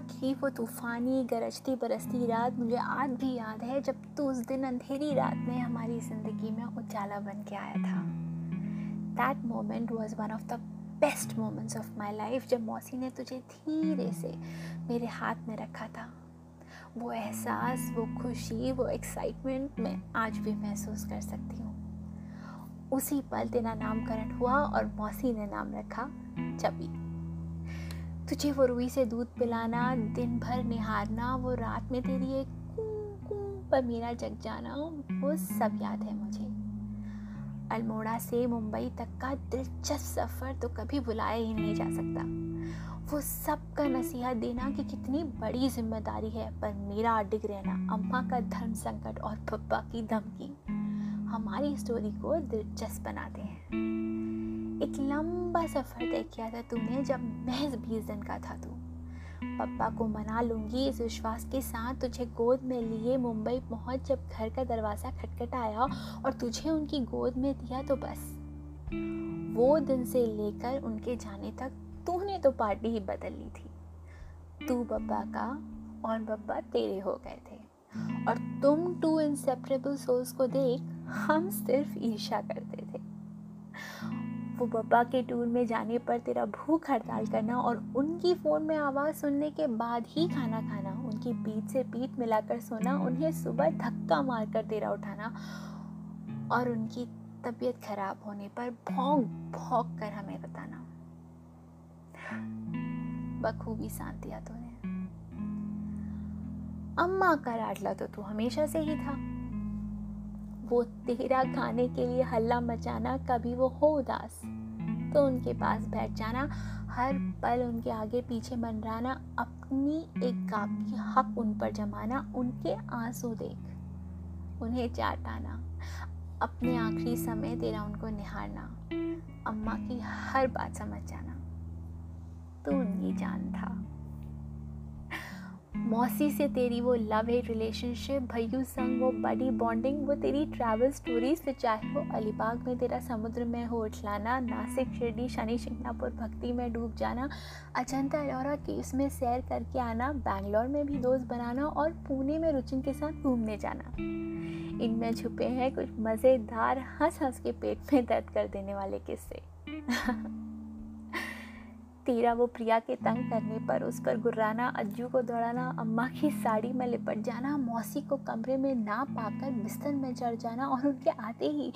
की वो तूफ़ानी, गरजती बरसती रात। मुझे आज भी याद है जब तू उस दिन अंधेरी रात में हमारी ज़िंदगी में उजाला बन के आया था। That moment was one of the best moments of my life जब मौसी ने तुझे धीरे से मेरे हाथ में रखा था। वो एहसास, वो खुशी, वो एक्साइटमेंट मैं आज भी महसूस कर सकती हूँ। उसी पल तेरा नामकरण हुआ और मौसी ने नाम रखा चबी तुझे वो रुई से दूध पिलाना दिन भर निहारना, वो रात में तेरी एक पर मेरा जग जाना, वो सब याद है मुझे। अल्मोड़ा से मुंबई तक का दिलचस्प सफ़र तो कभी बुलाया ही नहीं जा सकता। वो सबका नसीहत देना कि कितनी बड़ी ज़िम्मेदारी है, पर मेरा अडिग रहना, अम्मा का धर्म संकट और पप्पा की धमकी, हमारी स्टोरी को दिलचस्प बनाते हैं। एक लंबा सफ़र तय किया था तूने जब महज बीस दिन का था तू। पप्पा को मना लूँगी इस विश्वास के साथ तुझे गोद में लिए मुंबई पहुँच जब घर का दरवाज़ा खटखटाया और तुझे उनकी गोद में दिया तो बस। वो दिन से लेकर उनके जाने तक तूने तो पार्टी ही बदल ली थी। तू बब्बा का और बब्बा तेरे हो गए थे। और तुम टू इंसेपरेबल सोल्स को देख हम सिर्फ़ ईर्षा करते थे। वो बब्बा के टूर में जाने पर तेरा भूख हड़ताल करना और उनकी फ़ोन में आवाज़ सुनने के बाद ही खाना खाना, उनकी पीठ से पीठ मिलाकर सोना, उन्हें सुबह धक्का मार कर तेरा उठाना और उनकी तबीयत खराब होने पर भौंक भौंक कर हमें बताना। बखूबी शांत दिया तूने। अम्मा का लाडला तो तू हमेशा से ही था। वो तेरा खाने के लिए हल्ला मचाना कभी वो हो उदास। तो उनके पास बैठ जाना, हर पल उनके आगे पीछे मंडराना, अपनी एक काप की हक उन पर जमाना, उनके आँसू देख, उन्हें चाटाना, अपने आखिरी समय तेरा उनको निहारना, अम्मा की हर बात समझ जाना। तो उनकी जान था। मौसी से तेरी वो लव हेट रिलेशनशिप भैयू संग वो बडी बॉन्डिंग वो तेरी ट्रैवल स्टोरीज फिर चाहे वो अलीबाग में तेरा समुद्र में हो उठलाना नासिक शिरडी, शनि शिंगनापुर भक्ति में डूब जाना, अजंता एलोरा केव्स में सैर करके आना, बैंगलोर में भी दोस्त बनाना और पुणे में रुचिन के साथ घूमने जाना। इनमें छुपे हैं कुछ मज़ेदार हंस हंस के पेट में दर्द कर देने वाले किस्से। तेरा वो प्रिया के तंग करने पर उस पर गुर्राना, अज्जू को दौड़ाना, अम्मा की साड़ी में लिपट जाना, मौसी को कमरे में ना पाकर बिस्तर में चढ़ जाना और उनके आते ही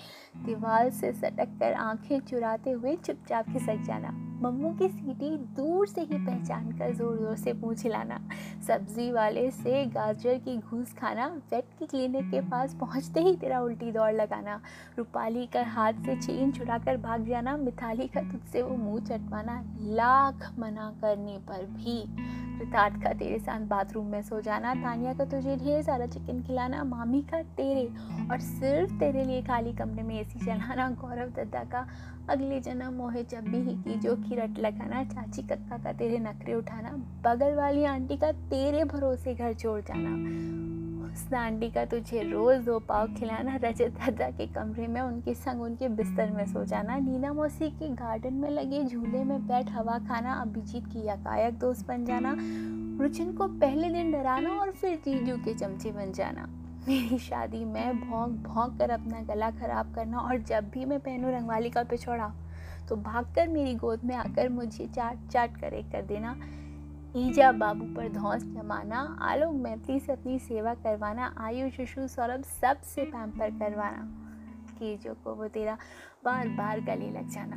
दीवार से सटक कर आँखें चुराते हुए चुपचाप खिसक जाना। मम्मू की सीटी दूर से ही पहचान कर ज़ोर ज़ोर से पूछ लाना। सब्ज़ी वाले से गाजर की घूस खाना वेट की क्लिनिक के पास पहुँचते ही तेरा उल्टी दौड़ लगाना। रूपाली का हाथ से चेन छुड़ा कर भाग जाना, मिथाली का तुझसे वो मुँह चटवाना, लाख मना करने पर भी। कृतार्थ का तेरे साथ बाथरूम में सो जाना, तानिया का तुझे ढेर सारा चिकन खिलाना, मामी का तेरे, और सिर्फ़ तेरे लिए खाली कमरे में एसी चलाना, गौरव दत्ता का, अगले जन्म मोहे जब भी ही की, जो की रट लगाना, चाची कक्का का तेरे नखरे उठाना, बगल वाली आंटी का तेरे भरोसे घर छोड़ जाना। उस आंटी का तुझे रोज़ दो पाव खिलाना, रजत दादा के कमरे में, उनके संग उनके बिस्तर में सो जाना, नीना मौसी के गार्डन में लगे झूले में बैठ हवा खाना, अभिजीत की यकायक दोस्त बन जाना, रुचिन को पहले दिन डराना और फिर जीजू के चमचे बन जाना। मेरी शादी में भौंक भौंक कर अपना गला ख़राब करना और जब भी मैं पहनूँ रंगवाली का पिछोड़ा तो भागकर मेरी गोद में आकर मुझे चाट चाट कर एक कर देना। ईजा बाबू पर धौस जमाना, आलोक मैत्री से अपनी सेवा करवाना आयु शिशु सौरभ सबसे पैम्पर करवाना। कीजो को वो तेरा बार बार गले लग जाना।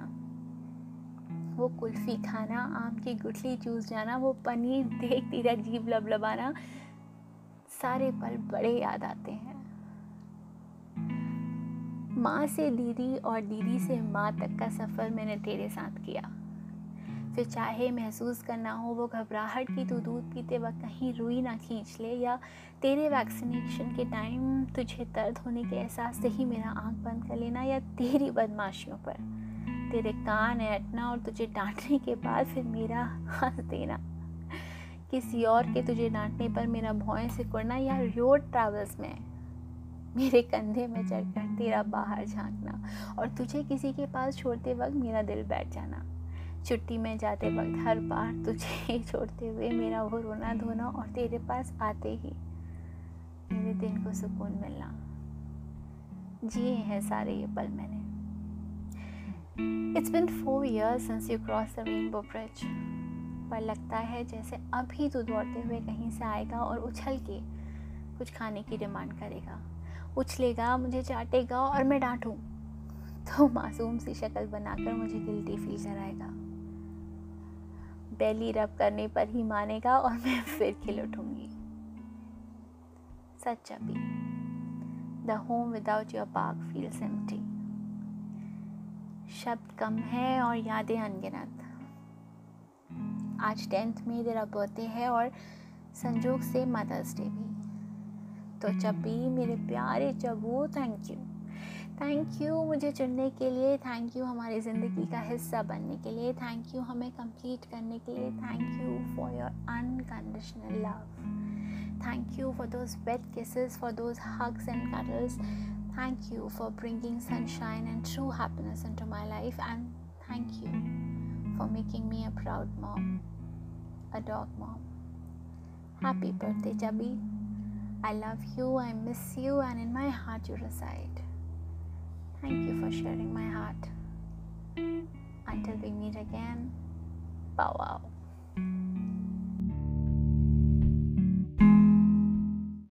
वो कुल्फ़ी खाना, आम की गुठली चूस जाना, वो पनीर देख तेरा जीभ लबलबाना, सारे पल बड़े याद आते हैं। माँ से दीदी और दीदी से माँ तक का सफ़र मैंने तेरे साथ किया। फिर चाहे महसूस करना हो, वो घबराहट की तू दूध पीते वक्त कहीं रुई ना खींच ले या तेरे वैक्सीनेशन के टाइम तुझे दर्द होने के एहसास से ही मेरा आँख बंद कर लेना या तेरी बदमाशियों पर। तेरे कान ऐटना और तुझे डांटने के बाद फिर मेरा हंस देना। किसी और के तुझे डांटने पर मेरा भौएँ से कुड़ना या रोड ट्रैवल्स में मेरे कंधे में चढ़कर तेरा बाहर झांकना और तुझे किसी के पास छोड़ते वक्त मेरा दिल बैठ जाना। छुट्टी में जाते वक्त हर बार तुझे छोड़ते हुए मेरा वो रोना धोना और तेरे पास आते ही मेरे दिन को सुकून मिलना। जिए हैं सारे ये पल मैंने। It's been four years since you cross the rainbow bridge पर लगता है जैसे अभी तू दौड़ते हुए कहीं से आएगा और उछल के कुछ खाने की डिमांड करेगा। उछलेगा, मुझे चाटेगा और मैं डांटूँ तो मासूम सी शक्ल बनाकर मुझे गिल्टी फील कराएगा। बेली रब करने पर ही मानेगा और मैं फिर खिल उठूँगी। सच अभी। The home without your park feels empty शब्द कम है और यादें अनगिनत। आज टेंथ में तेरा बर्थडे है और संजोग से मदर्स डे भी। तो चबी मेरे प्यारे चबू थैंक यू थैंक यू मुझे चुनने के लिए थैंक यू हमारी ज़िंदगी का हिस्सा बनने के लिए थैंक यू हमें कंप्लीट करने के लिए thank you for your unconditional love thank you for those best kisses for those hugs and cuddles thank you for bringing sunshine and true happiness into my life and thank you for making me a proud mom a dog mom happy birthday Chubby I love you I miss you and in my heart you reside Thank you for sharing my heart. Until we meet again, bow wow.